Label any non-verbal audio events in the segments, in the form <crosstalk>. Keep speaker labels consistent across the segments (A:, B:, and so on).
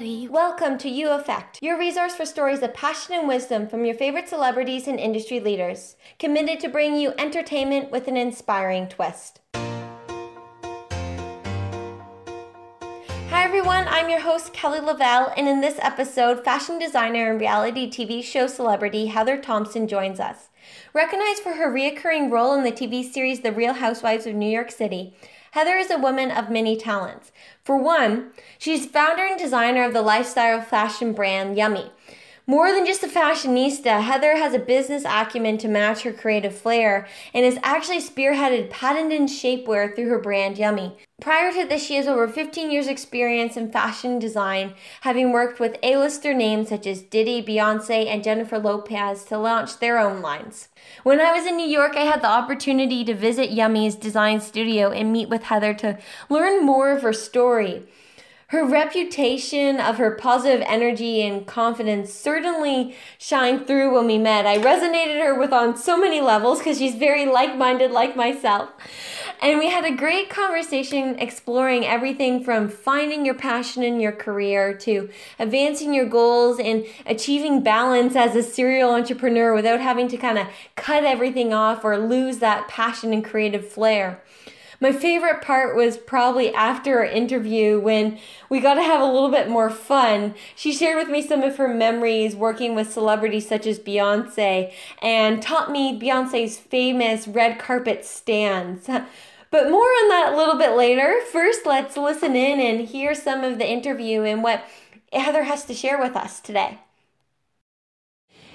A: body.
B: Welcome to You Effect, your resource for stories of passion and wisdom from your favorite celebrities and industry leaders, committed to bring you entertainment with an inspiring twist. Hi everyone, I'm your host Kelly Lavelle, and in this episode, fashion designer and reality TV show celebrity Heather Thomson joins us. Recognized for her reoccurring role in the TV series The Real Housewives of New York City, Heather is a woman of many talents. For one, she's founder and designer of the lifestyle fashion brand Yummie. More than just a fashionista, Heather has a business acumen to match her creative flair and has actually spearheaded patented shapewear through her brand Yummie. Prior to this, she has over 15 years' experience in fashion design, having worked with A-lister names such as Diddy, Beyonce, and Jennifer Lopez to launch their own lines. When I was in New York, I had the opportunity to visit Yummie's design studio and meet with Heather to learn more of her story. Her reputation of her positive energy and confidence certainly shined through when we met. I resonated her with on so many levels because she's very like-minded like myself. And we had a great conversation exploring everything from finding your passion in your career to advancing your goals and achieving balance as a serial entrepreneur without having to kind of cut everything off or lose that passion and creative flair. My favorite part was probably after our interview when we got to have a little bit more fun. She shared with me some of her memories working with celebrities such as Beyonce and taught me Beyonce's famous red carpet stands. <laughs> But more on that a little bit later. First, let's listen in and hear some of the interview and what Heather has to share with us today.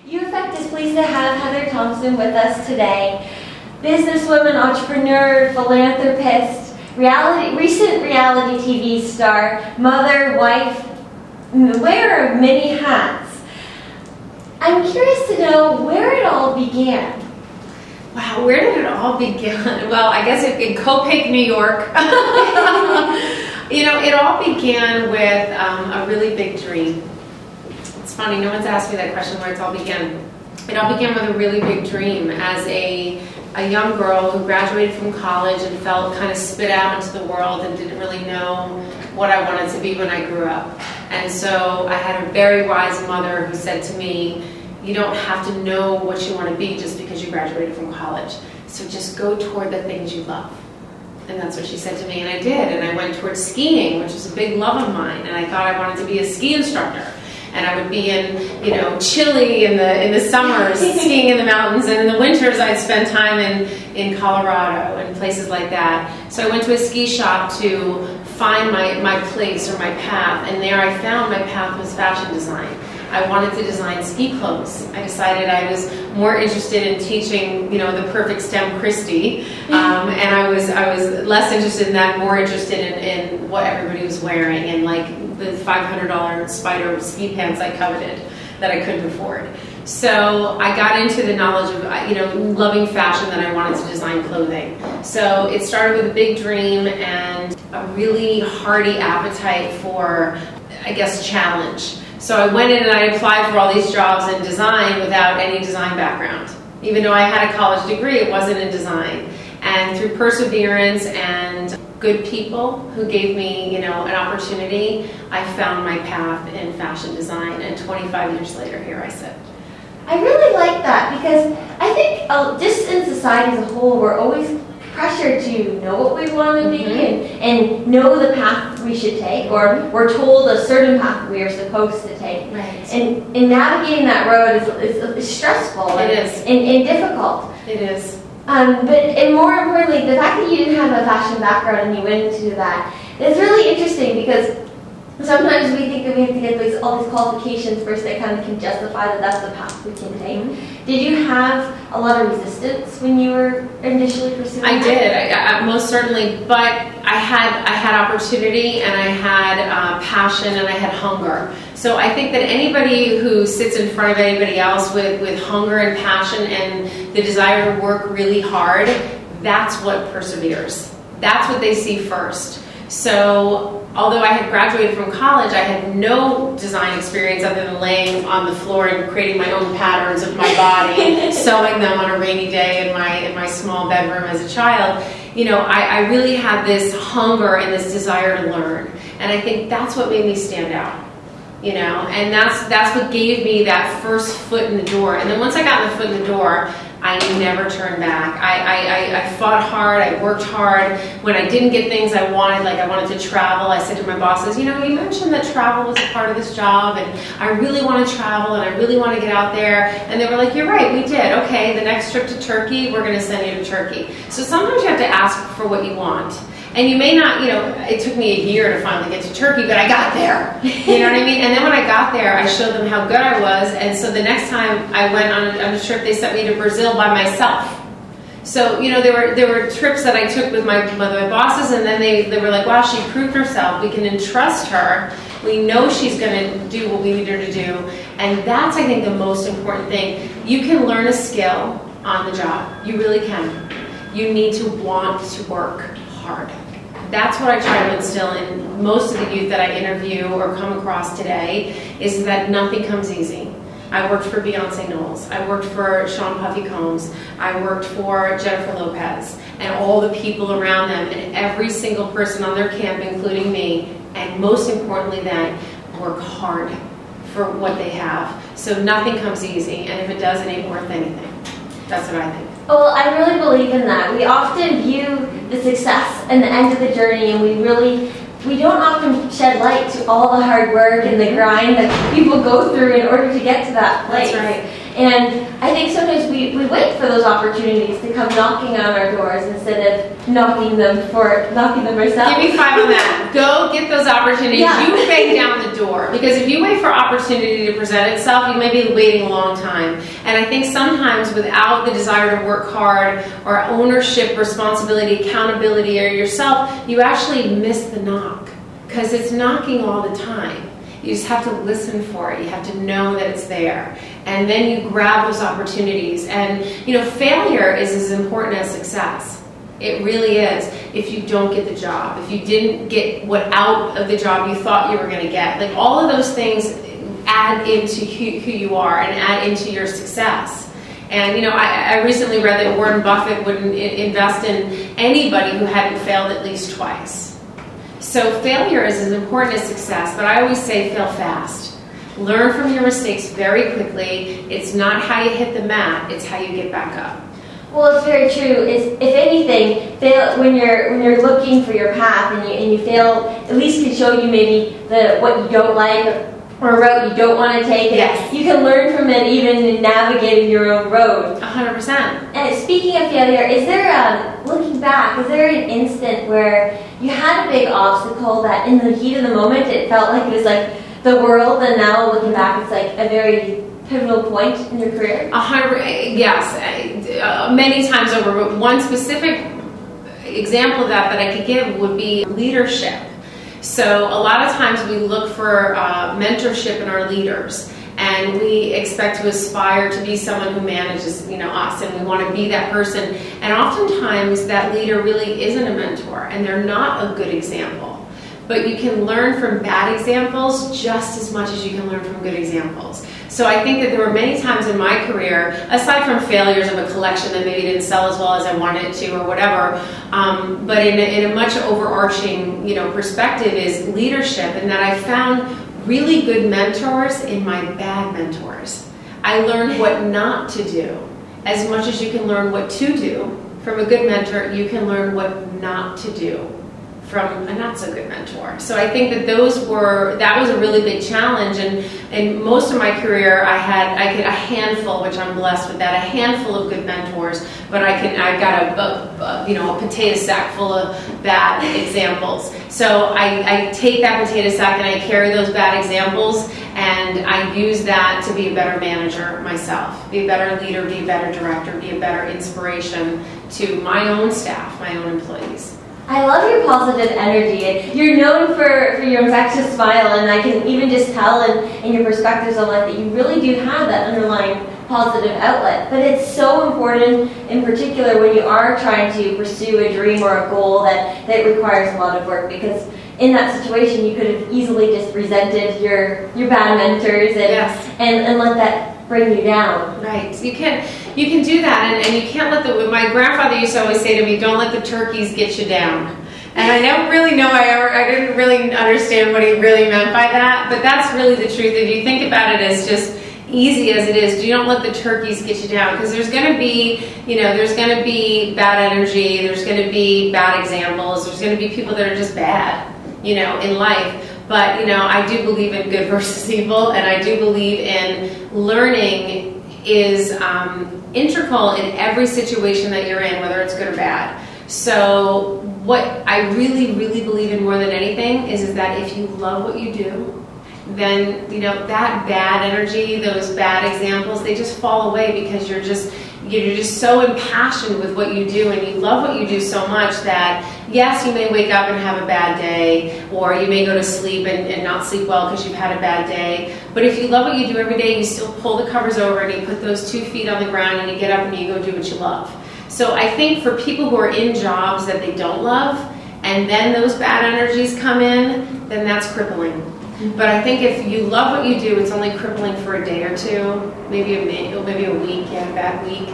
B: Effect is pleased to have Heather Thomson with us today businesswoman, entrepreneur, philanthropist, reality, recent reality TV star, mother, wife, wearer of many hats. I'm curious to know where it all began.
C: Wow, where did it all begin? <laughs> Well, I guess in Copiague, New York. <laughs> you know, it all began with um, a really big dream. It's funny, no one's asked me that question where it's all began. It all began with a really big dream as a a young girl who graduated from college and felt kind of spit out into the world and didn't really know what I wanted to be when I grew up. And so I had a very wise mother who said to me, you don't have to know what you want to be just because you graduated from college. So just go toward the things you love. And that's what she said to me, and I did. And I went towards skiing, which was a big love of mine. And I thought I wanted to be a ski instructor and I would be in, you know, Chile in the in the summers, <laughs> skiing in the mountains, and in the winters I'd spend time in in Colorado and places like that. So I went to a ski shop to find my my place or my path, and there I found my path was fashion design. I wanted to design ski clothes. I decided I was more interested in teaching, you know, the perfect stem Christie, um, <laughs> and I was I was less interested in that, more interested in, in what everybody was wearing and like the $500 Spyder ski pants I coveted that I couldn't afford. So I got into the knowledge of, uh, you know, loving fashion that I wanted to design clothing. So it started with a big dream and a really hearty appetite for, I guess, challenge. So I went in and I applied for all these jobs in design without any design background. Even though I had a college degree, it wasn't in design. And through perseverance and good people who gave me, you know, an opportunity, I found my path in fashion design, and 25 years later, here I sit.
B: I really like that because I think uh, just in society as a whole, we're always pressured to know what we want to be mm-hmm. and, and know the path we should take, or we're told a certain path we are supposed to take.
C: Right.
B: And, and navigating that road is, is, is stressful.
C: It
B: and,
C: is.
B: And, and difficult.
C: It is.
B: Um, but and more importantly, the fact that you didn't have a fashion background and you went into that is really interesting because sometimes we think that we have to get these, all these qualifications first that kind of can justify that that's the path we can take. Mm-hmm. Did you have a lot of resistance when you were initially pursuing?
C: I
B: that?
C: did, I, I, most certainly. But I had I had opportunity and I had uh, passion and I had hunger. So I think that anybody who sits in front of anybody else with, with hunger and passion and the desire to work really hard, that's what perseveres. That's what they see first. So although I had graduated from college, I had no design experience other than laying on the floor and creating my own patterns of my body, <laughs> sewing them on a rainy day in my in my small bedroom as a child. You know, I, I really had this hunger and this desire to learn. And I think that's what made me stand out you know and that's that's what gave me that first foot in the door and then once i got the foot in the door I never turned back. I, I, I, fought hard, I worked hard. When I didn't get things I wanted, like I wanted to travel, I said to my bosses, you know, you mentioned that travel was a part of this job, and I really want to travel and I really want to get out there. And they were like, you're right, we did. Okay, the next trip to Turkey, we're going to send you to Turkey. So sometimes you have to ask for what you want. And you may not, you know, it took me a year to finally get to Turkey, but I got there. You know what I mean? And then when I got there, I showed them how good I was. And so the next time I went on a, on a trip, they sent me to Brazil by myself. So you know there were there were trips that I took with my with my bosses, and then they, they were like, "Wow, she proved herself. We can entrust her. We know she's going to do what we need her to do." And that's I think the most important thing. You can learn a skill on the job. You really can. You need to want to work hard that's what I try to instill in most of the youth that I interview or come across today is that nothing comes easy. I worked for Beyonce Knowles. I worked for Sean Puffy Combs. I worked for Jennifer Lopez and all the people around them and every single person on their camp, including me. And most importantly, then, work hard for what they have. So nothing comes easy. And if it does, it ain't worth anything. That's what I think.
B: Well, I really believe in that. We often view the success and the end of the journey, and we really we don't often shed light to all the hard work and the grind that people go through in order to get to that place.
C: That's right.
B: And I think sometimes we, we wait for those opportunities to come knocking on our doors instead of knocking them for knocking them ourselves.
C: Give me five on that. <laughs> Go get those opportunities. Yeah. You bang down the door because if you wait for opportunity to present itself, you may be waiting a long time. And I think sometimes without the desire to work hard or ownership, responsibility, accountability, or yourself, you actually miss the knock because it's knocking all the time. You just have to listen for it. You have to know that it's there. And then you grab those opportunities. And, you know, failure is as important as success. It really is. If you don't get the job, if you didn't get what out of the job you thought you were going to get, like all of those things add into who, who you are and add into your success. And you know, I, I, recently read that Warren Buffett wouldn't invest in anybody who hadn't failed at least twice. So failure is as important as success, but I always say fail fast. Learn from your mistakes very quickly. It's not how you hit the mat, it's how you get back up.
B: Well, it's very true. If anything, fail when you're when you're looking for your path and you and you fail, at least can show you maybe the what you don't like or a route you don't want to take.
C: Yes.
B: You can learn from it even in navigating your own road.
C: 100%.
B: And speaking of failure, is there, um, looking back, is there an instant where you had a big obstacle that in the heat of the moment it felt like it was like the world, and now looking back, it's like a very pivotal point in your career?
C: A hundred, yes, uh, many times over. But one specific example of that that I could give would be leadership so a lot of times we look for uh, mentorship in our leaders and we expect to aspire to be someone who manages you know us and we want to be that person. And oftentimes that leader really isn't a mentor and they're not a good example. But you can learn from bad examples just as much as you can learn from good examples so I think that there were many times in my career, aside from failures of a collection that maybe didn't sell as well as I wanted it to or whatever, um, but in a, in a much overarching you know perspective is leadership, and that I found really good mentors in my bad mentors. I learned what not to do as much as you can learn what to do from a good mentor. You can learn what not to do from a not so good mentor. So I think that those were that was a really big challenge and in most of my career I had I get a handful which I'm blessed with that a handful of good mentors but I can I got a, a, a you know a potato sack full of bad examples. So I, I take that potato sack and I carry those bad examples and I use that to be a better manager myself, be a better leader, be a better director, be a better inspiration to my own staff, my own employees.
B: I love your positive energy. You're known for, for your infectious smile, and I can even just tell in, in your perspectives on life that you really do have that underlying positive outlet. But it's so important, in particular, when you are trying to pursue a dream or a goal that, that requires a lot of work because in that situation, you could have easily just resented your your bad mentors and
C: yes.
B: and, and let that bring you down.
C: Right. You can you can do that, and, and you can't let the. My grandfather used to always say to me, "Don't let the turkeys get you down." And I don't really know, I, ever, I didn't really understand what he really meant by that, but that's really the truth. If you think about it as just easy as it is, you do not let the turkeys get you down because there's going to be, you know, there's going to be bad energy, there's going to be bad examples, there's going to be people that are just bad, you know, in life. But, you know, I do believe in good <laughs> versus evil, and I do believe in learning is um, integral in every situation that you're in, whether it's good or bad. So, what I really, really believe in more than anything is, is that if you love what you do, then you know that bad energy, those bad examples, they just fall away because you're just you're just so impassioned with what you do and you love what you do so much that yes you may wake up and have a bad day or you may go to sleep and, and not sleep well because you've had a bad day. But if you love what you do every day you still pull the covers over and you put those two feet on the ground and you get up and you go do what you love. So i think for people who are in jobs that they don't love and then those bad energies come in then that's crippling. But I think if you love what you do, it's only crippling for a day or two, maybe a maybe a week, yeah, a bad week.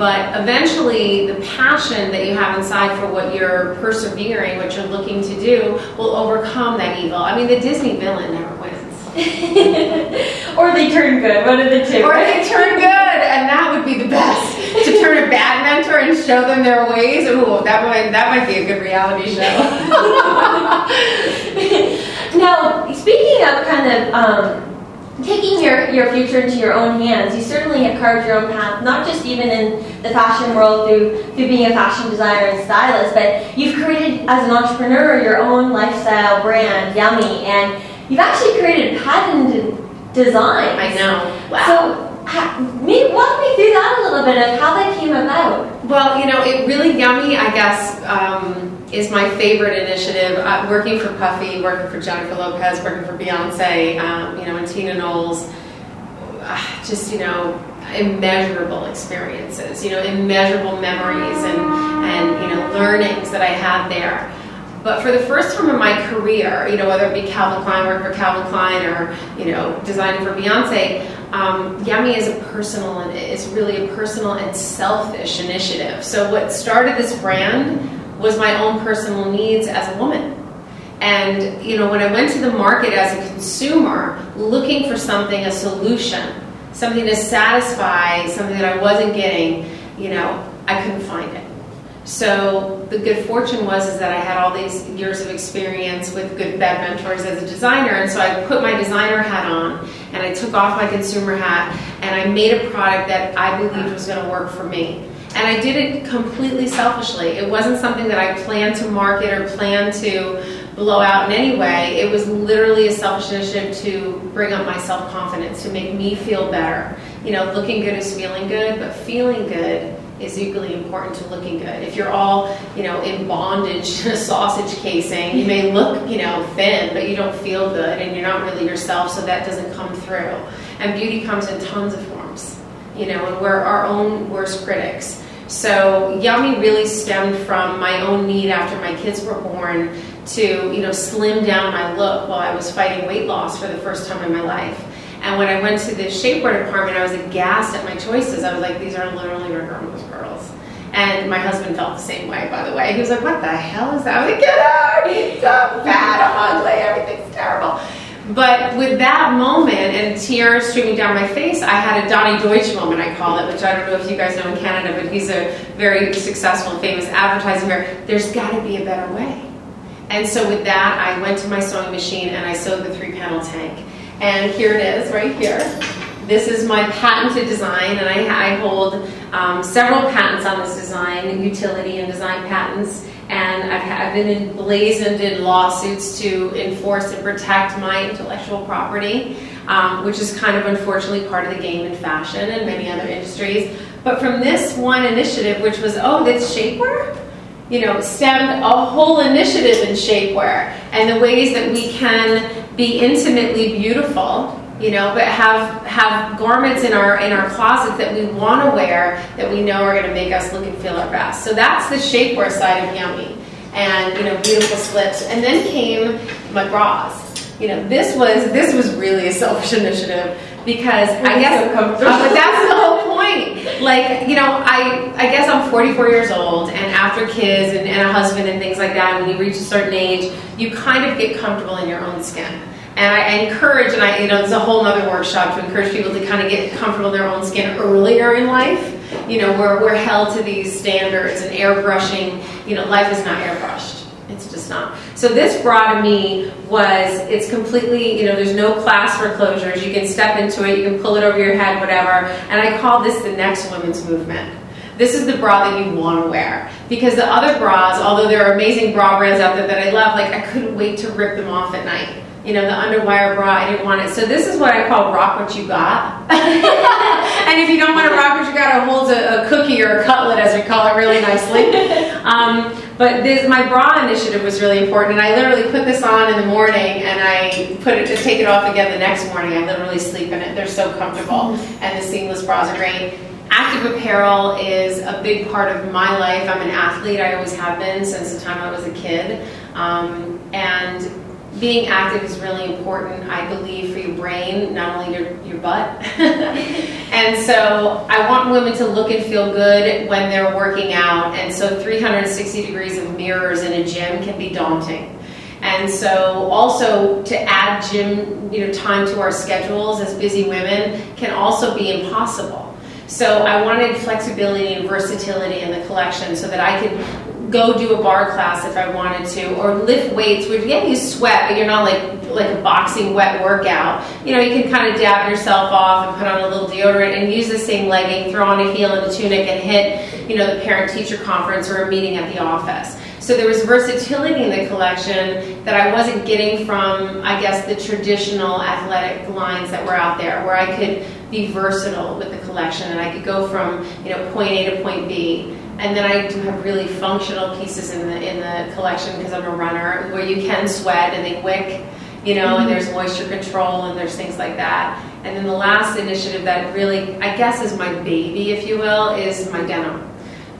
C: But eventually, the passion that you have inside for what you're persevering, what you're looking to do, will overcome that evil. I mean, the Disney villain never wins. <laughs>
B: or they turn good. One of the two.
C: Or they turn good, and that would be the best. <laughs> to turn a bad mentor and show them their ways. Ooh, that might that might be a good reality show. <laughs>
B: now, speaking of kind of um, taking your, your future into your own hands, you certainly have carved your own path, not just even in the fashion world through, through being a fashion designer and stylist, but you've created, as an entrepreneur, your own lifestyle brand, Yummie, and you've actually created patented designs.
C: I know.
B: Wow. So, me, walk me through that a little bit of how that came about.
C: Well, you know, it really yummy, I guess, um, is my favorite initiative. Uh, working for Puffy, working for Jennifer Lopez, working for Beyonce, um, you know, and Tina Knowles. Uh, just you know, immeasurable experiences. You know, immeasurable memories and and you know learnings that I had there. But for the first time in my career, you know, whether it be Calvin Klein, work for Calvin Klein, or you know, designing for Beyonce, um, Yummie is a personal and it's really a personal and selfish initiative. So what started this brand was my own personal needs as a woman. And you know, when I went to the market as a consumer, looking for something, a solution, something to satisfy something that I wasn't getting, you know, I couldn't find it. So the good fortune was is that I had all these years of experience with good bad mentors as a designer, and so I put my designer hat on and I took off my consumer hat and I made a product that I believed was going to work for me. And I did it completely selfishly. It wasn't something that I planned to market or planned to blow out in any way. It was literally a selfish initiative to bring up my self confidence, to make me feel better. You know, looking good is feeling good, but feeling good is equally important to looking good. If you're all, you know, in bondage in <laughs> a sausage casing, you may look, you know, thin, but you don't feel good and you're not really yourself, so that doesn't come through. And beauty comes in tons of forms, you know, and we're our own worst critics. So Yummie really stemmed from my own need after my kids were born to, you know, slim down my look while I was fighting weight loss for the first time in my life. And when I went to the shapewear department, I was aghast at my choices. I was like, these are literally Rick girls. And my husband felt the same way, by the way. He was like, what the hell is that? I was like, get out! He's so fat, ugly, everything's terrible. But with that moment and tears streaming down my face, I had a Donny Deutsch moment, I call it, which I don't know if you guys know in Canada, but he's a very successful, and famous advertising mayor. There's got to be a better way. And so with that, I went to my sewing machine and I sewed the three panel tank. And here it is, right here. This is my patented design, and I, I hold um, several patents on this design, utility and design patents. And I've, I've been emblazoned in lawsuits to enforce and protect my intellectual property, um, which is kind of unfortunately part of the game in fashion and many other industries. But from this one initiative, which was, oh, this shapewear? you know, stemmed a whole initiative in shapewear and the ways that we can be intimately beautiful you know but have have garments in our in our closet that we want to wear that we know are going to make us look and feel our best. So that's the shapewear side of yummy. And you know beautiful slips. And then came my bras. You know this was this was really a selfish <laughs> initiative because I guess uh, but that's the whole point. Like you know, I I guess I'm 44 years old, and after after kids and, and a husband and things like that, when you reach a certain age, you kind of get comfortable in your own skin. And I, encourage, and I, you know, there's a whole other workshop to encourage people to kind of get comfortable in their own skin earlier in life. You know, we're, we're held to these standards and airbrushing, you know, life is not airbrushed. It's just not. So this bra to me was, it's completely, you know, there's no clasp or closures. You can step into it, you can pull it over your head, whatever. And I call this the next women's movement this is the bra that you want to wear. Because the other bras, although there are amazing bra brands out there that I love, like I couldn't wait to rip them off at night. You know, the underwire bra, I didn't want it. So this is what I call rock what you got. <laughs> and if you don't want to rock what you got, it holds a, a, cookie or a cutlet, as we call it, really nicely. <laughs> Um, but this, my bra initiative was really important, and I literally put this on in the morning, and I put it to take it off again the next morning. I literally sleep in it. They're so comfortable, and the seamless bras are great active apparel is a big part of my life. I'm an athlete. I always have been since the time I was a kid. Um, and being active is really important, I believe, for your brain, not only your, your butt. <laughs> and so I want women to look and feel good when they're working out. And so 360 degrees of mirrors in a gym can be daunting. And so also to add gym you know, time to our schedules as busy women can also be impossible. So I wanted flexibility and versatility in the collection so that I could go do a barre class if I wanted to, or lift weights, which yeah, you sweat, but you're not like like a boxing wet workout. You know, you can kind of dab yourself off and put on a little deodorant and use the same legging, throw on a heel and a tunic and hit, you know, the parent teacher conference or a meeting at the office. So there was versatility in the collection that I wasn't getting from, I guess, the traditional athletic lines that were out there, where I could be versatile with the collection and I could go from, you know, point A to point B. And then I do have really functional pieces in the in the collection because I'm a runner, where you can sweat and they wick, you know, mm-hmm. and there's moisture control and there's things like that. And then the last initiative that really, I guess, is my baby, if you will, is my denim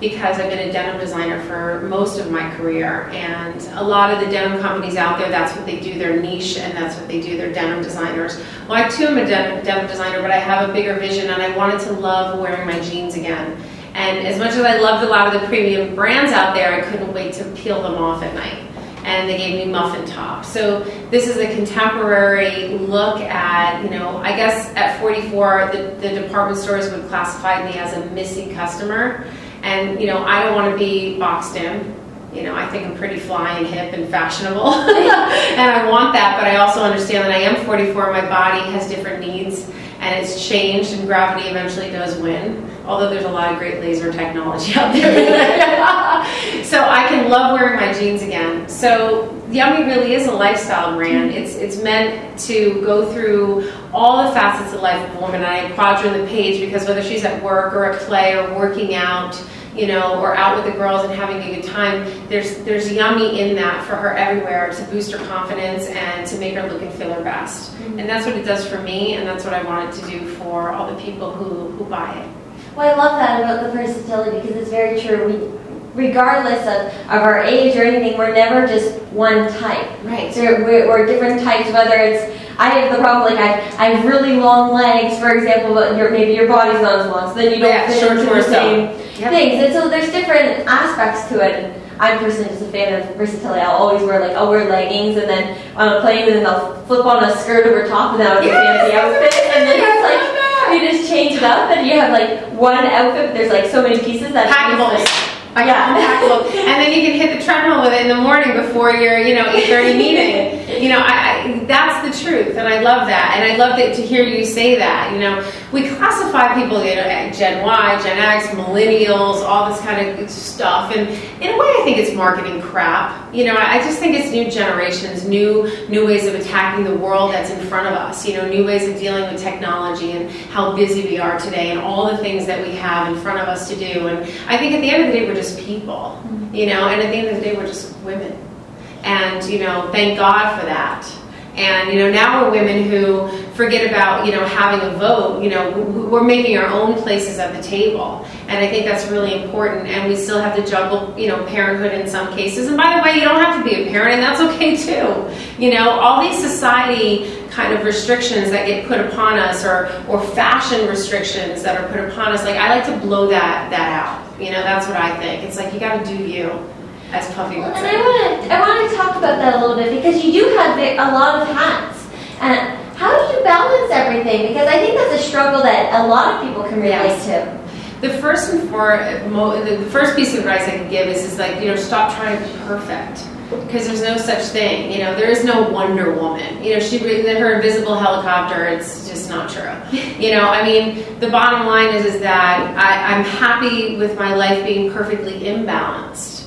C: because I've been a denim designer for most of my career. And a lot of the denim companies out there, that's what they do, their niche, and that's what they do, they're denim designers. Well, I too am a denim, denim designer, but I have a bigger vision, and I wanted to love wearing my jeans again. And as much as I loved a lot of the premium brands out there, I couldn't wait to peel them off at night. And they gave me muffin top. So this is a contemporary look at, you know, I guess at 44, the, the department stores would classify me as a missing customer and, you know, I don't want to be boxed in. You know, I think I'm pretty fly and hip and fashionable. <laughs> and I want that, but I also understand that I am 44. My body has different needs and it's changed, and gravity eventually does win. Although there's a lot of great laser technology <laughs> out there. so I can love wearing my jeans again. So Yummie really is a lifestyle brand. It's it's meant to go through all the facets of life of a woman. I quadrant the page because whether she's at work or at play or working out, you know, or out with the girls and having a good time, there's there's yummy in that for her everywhere to boost her confidence and to make her look and feel her best. Mm-hmm. And that's what it does for me, and that's what I want it to do for all the people who who buy it.
B: Well, I love that about the versatility because it's very true. We regardless of, of our age or anything, we're never just one type.
C: Right.
B: So we're, we're different types, whether it's, I have the problem, like I, I have really long legs, for example, but your, maybe your body's not as long, so then you don't
C: yeah,
B: fit into the same
C: yep.
B: things. And so there's different aspects to it. And I'm personally just a fan of versatility. I'll always wear like, I'll wear leggings and then um, on a plane and then I'll flip on a skirt over top and then I'll get yes, fancy outfit. And then it's like, you just change it up and you have like one outfit, but there's like so many pieces that
C: Packables. I got yeah. and then you can hit the treadmill with it in the morning before your, you know, 8:30 meeting. You know, I, I, that's the truth, and I love that, and I love that to hear you say that. You know, we classify people, you know, eh, Gen Y, Gen X, millennials, all this kind of stuff, and in a way, I think it's marketing crap. You know, I just think it's new generations, new new ways of attacking the world that's in front of us. You know, new ways of dealing with technology and how busy we are today, and all the things that we have in front of us to do. And I think at the end of the day, we're just people, mm-hmm. you know, and at the end of the day, we're just women. And, you know, thank God for that. And, you know, now we're women who forget about, you know, having a vote. You know, we're making our own places at the table. And I think that's really important. And we still have to juggle, you know, parenthood in some cases. And by the way, you don't have to be a parent, and that's okay too. You know, all these society kind of restrictions that get put upon us or, or fashion restrictions that are put upon us, like I like to blow that, that out You know, that's what I think. It's like you got to do you, as Puffy would
B: And. I want to I want to talk about that a little bit because you do have a lot of hats. And how do you balance everything? Because I think that's a struggle that a lot of people can relate
C: Yes.
B: to.
C: The first and for the the first piece of advice I can give is, is like you know stop trying to be perfect because there's no such thing. You know there is no Wonder Woman. You know she her invisible helicopter. It's just not true. <laughs> You know I mean the bottom line is is that I, I'm happy with my life being perfectly imbalanced.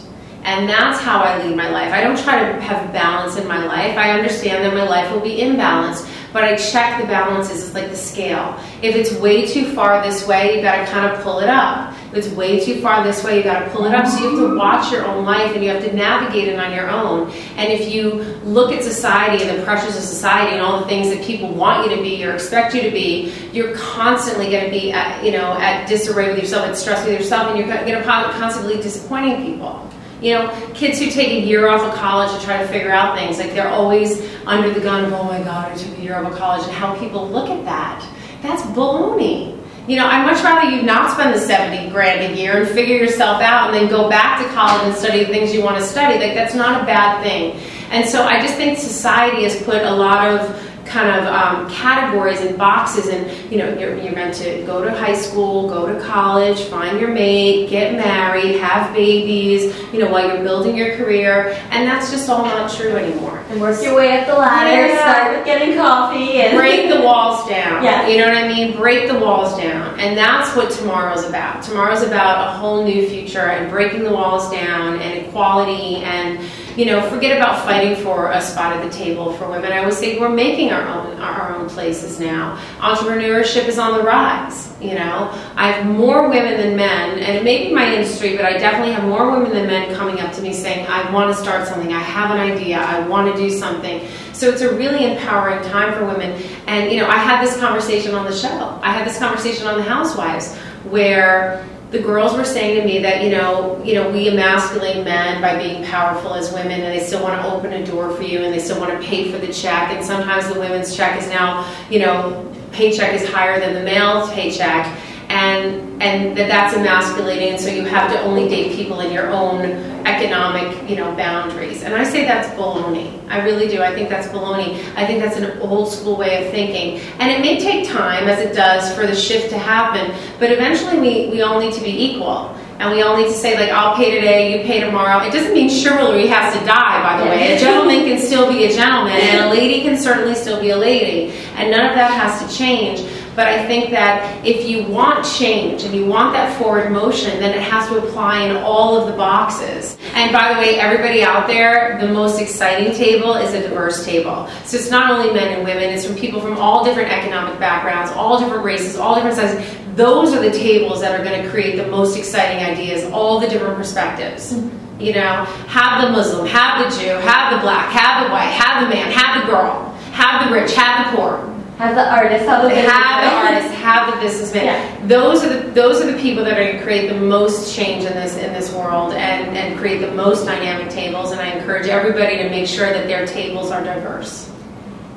C: And that's how I lead my life. I don't try to have balance in my life. I understand that my life will be imbalanced, but I check the balances. It's like the scale. If it's way too far this way, you got to kind of pull it up. If it's way too far this way, you got to pull it up. So you have to watch your own life and you have to navigate it on your own. And if you look at society and the pressures of society and all the things that people want you to be or expect you to be, you're constantly going to be at, you know, at disarray with yourself, at stress with yourself, and you're to constantly disappointing people. You know, kids who take a year off of college to try to figure out things, like they're always under the gun of, oh my God, I took a year off of college, and how people look at that. That's baloney. You know, I'd much rather you not spend the 70 grand a year and figure yourself out and then go back to college and study the things you want to study. Like, that's not a bad thing. And so I just think society has put a lot of kind of um, categories and boxes and you know you're, you're meant to go to high school go to college find your mate get married have babies you know while you're building your career and that's just all not true anymore
B: And work your way up the ladder,
C: Yeah.
B: start with getting coffee and
C: break the walls down.
B: Yeah.
C: You know what I mean? Break the walls down. And that's what tomorrow's about. Tomorrow's about a whole new future and breaking the walls down and equality and you know, forget about fighting for a spot at the table for women. I always say we're making our own our own places now. Entrepreneurship is on the rise. You know, I have more women than men, and it may be my industry, but I definitely have more women than men coming up to me saying, "I want to start something. I have an idea. I want to do something." So it's a really empowering time for women. And you know, I had this conversation on the show. I had this conversation on the Housewives where the girls were saying to me that you know you know we emasculate men by being powerful as women and they still want to open a door for you and they still want to pay for the check and sometimes the women's check is now you know paycheck is higher than the male paycheck and and that that's emasculating and so you have to only date people in your own economic you know boundaries. And i say that's baloney. I really do. I think that's baloney. I think that's an old school way of thinking. And it may take time as it does for the shift to happen but eventually we, we all need to be equal. And we all need to say like i'll pay today you pay tomorrow. It doesn't mean chivalry has to die by the way. A gentleman can still be a gentleman and a <laughs> lady can certainly still be a lady. And none of that has to change but I think that if you want change and you want that forward motion, then it has to apply in all of the boxes. And by the way, everybody out there, the most exciting table is a diverse table. So it's not only men and women, it's from people from all different economic backgrounds, all different races, all different sizes. Those are the tables that are going to create the most exciting ideas, all the different perspectives. You know, have the Muslim, have the Jew, have the black, have the white, have the man, have the girl, have the rich, have the poor
B: have the artist, have the
C: have the artist, have the businessman.
B: Yeah.
C: Those are the those are the people that are going to create the most change in this in this world and and create the most dynamic tables. And I encourage everybody to make sure that their tables are diverse.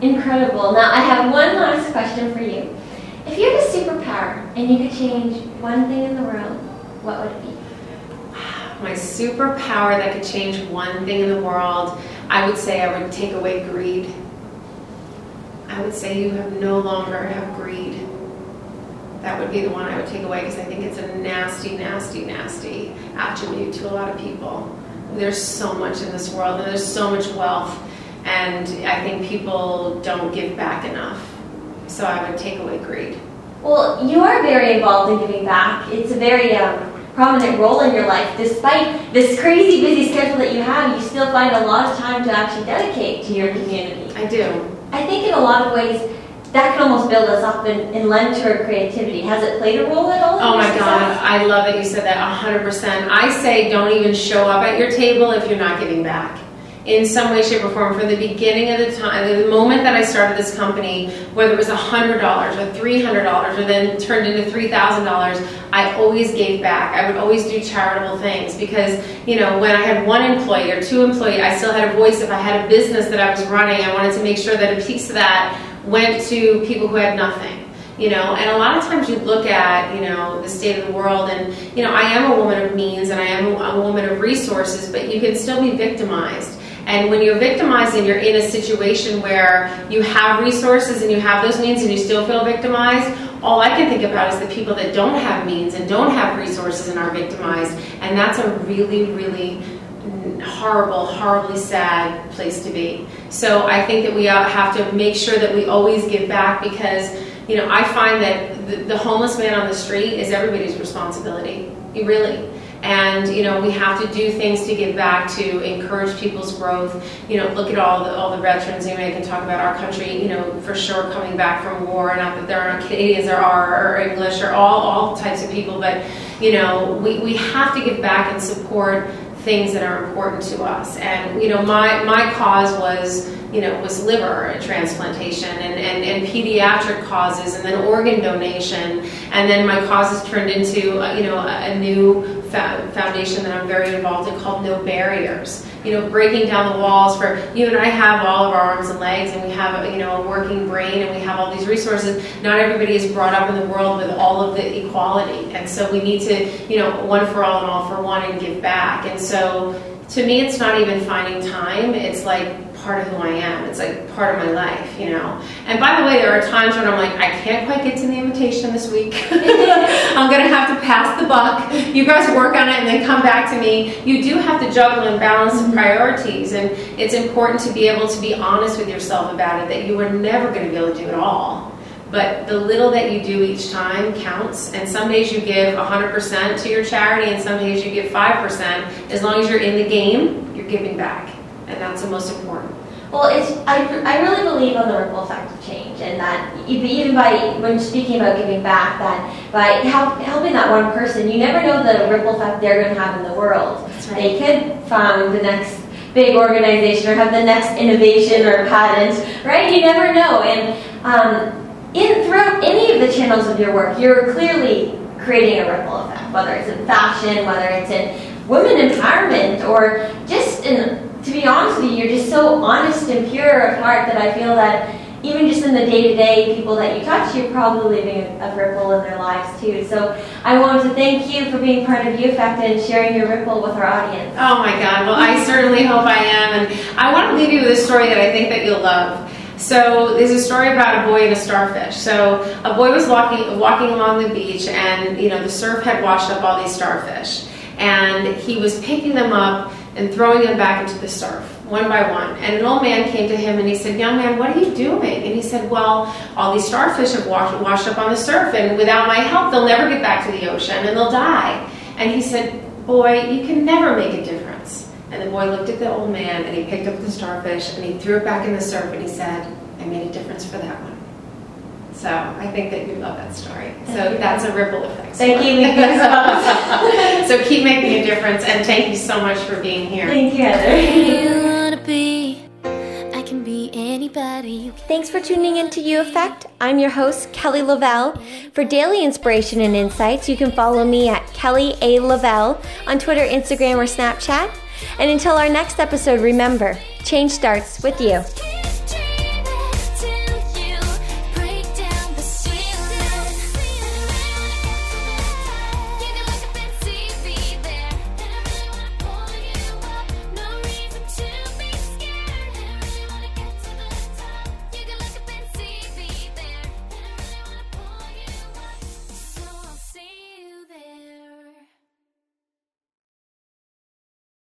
B: Incredible. Now, I have one last question for you. If you had a superpower and you could change one thing in the world, what would it be? <sighs>
C: My superpower that could change one thing in the world, I would say I would take away greed. I would say you have no longer have greed. That would be the one I would take away because I think it's a nasty, nasty, nasty attribute to a lot of people. There's so much in this world and there's so much wealth, and I think people don't give back enough. So I would take away greed.
B: Well, you are very involved in giving back. It's a very um, prominent role in your life. Despite this crazy busy schedule that you have, you still find a lot of time to actually dedicate to your community.
C: I do.
B: I think in a lot of ways, that can almost build us up and, and lend to our creativity. Has it played a role at all?
C: Oh my God. I love that you said that 100%. I say don't even show up at your table if you're not giving back. In some way, shape, or form, from the beginning of the time, the moment that I started this company, whether it was $100 or $300 or then turned into $3,000, I always gave back. I would always do charitable things because, you know, when I had one employee or two employees, I still had a voice. If I had a business that I was running, I wanted to make sure that a piece of that went to people who had nothing you know and a lot of times you look at you know the state of the world and you know i am a woman of means and i am a woman of resources but you can still be victimized and when you're victimized and you're in a situation where you have resources and you have those means and you still feel victimized all i can think about is the people that don't have means and don't have resources and are victimized and that's a really really horrible, horribly sad place to be. So I think that we have to make sure that we always give back because, you know, I find that the, homeless man on the street is everybody's responsibility. You really. And you know we have to do things to give back to encourage people's growth. You know, look at all the all the veterans. You know, I can talk about our country. You know, for sure coming back from war. Not that there aren't Canadians, there are or English or all all types of people, but you know we, we have to give back and support things that are important to us. And you know, my my cause was you know was liver transplantation and, and, and pediatric causes, and then organ donation, and then my causes turned into uh, you know a, a new foundation that I'm very involved in called No Barriers. You know, breaking down the walls for you and I have all of our arms and legs, and we have a, you know a working brain, and we have all these resources. Not everybody is brought up in the world with all of the equality, and so we need to you know one for all and all for one and give back. And so to me, it's not even finding time. It's like part of who I am. It's like part of my life, you know. And by the way, there are times when I'm like, I can't quite get to the invitation this week. <laughs> I'm gonna have to pass the buck. You guys work on it and then come back to me. You do have to juggle and balance mm-hmm. priorities, and it's important to be able to be honest with yourself about it. That you are never going to be able to do it all. But the little that you do each time counts. And some days you give 100% to your charity, and some days you give 5%. As long as you're in the game, you're giving back and that's the most important.
B: Well, it's I, I really believe on the ripple effect of change, and that even by when speaking about giving back, that by help, helping that one person, you never know the ripple effect they're going to have in the world. Right. They could found the next big organization or have the next innovation or patent, right? You never know. And um, in throughout any of the channels of your work, you're clearly creating a ripple effect, whether it's in fashion, whether it's in women empowerment, or just in to be honest with you, you're just so honest and pure of heart that I feel that even just in the day to day people that you touch, you're probably leaving a, ripple in their lives too. So I want to thank you for being part of You Effect and sharing your ripple with our audience.
C: Oh my God! Well, I certainly hope I am, and I want to leave you with a story that I think that you'll love. So there's a story about a boy and a starfish. So a boy was walking walking along the beach, and you know the surf had washed up all these starfish, and he was picking them up and throwing them back into the surf, one by one. And an old man came to him and he said, Young man, what are you doing? And he said, Well, all these starfish have washed, washed up on the surf, and without my help, they'll never get back to the ocean and they'll die. And he said, Boy, you can never make a difference. And the boy looked at the old man and he picked up the starfish and he threw it back in the surf and he said, I made a difference for that one. So I think that you love that story. So that's a ripple effect.
B: Thank
C: you. <laughs> so keep making a difference, and thank you so much for being here.
B: Thank you, Heather. <laughs> Thanks for tuning in to You Effect. I'm your host, Kelly Lavelle. For daily inspiration and insights, you can follow me at Kelly A. Lavelle on Twitter, Instagram, or Snapchat. And until our next episode, remember, change starts with you.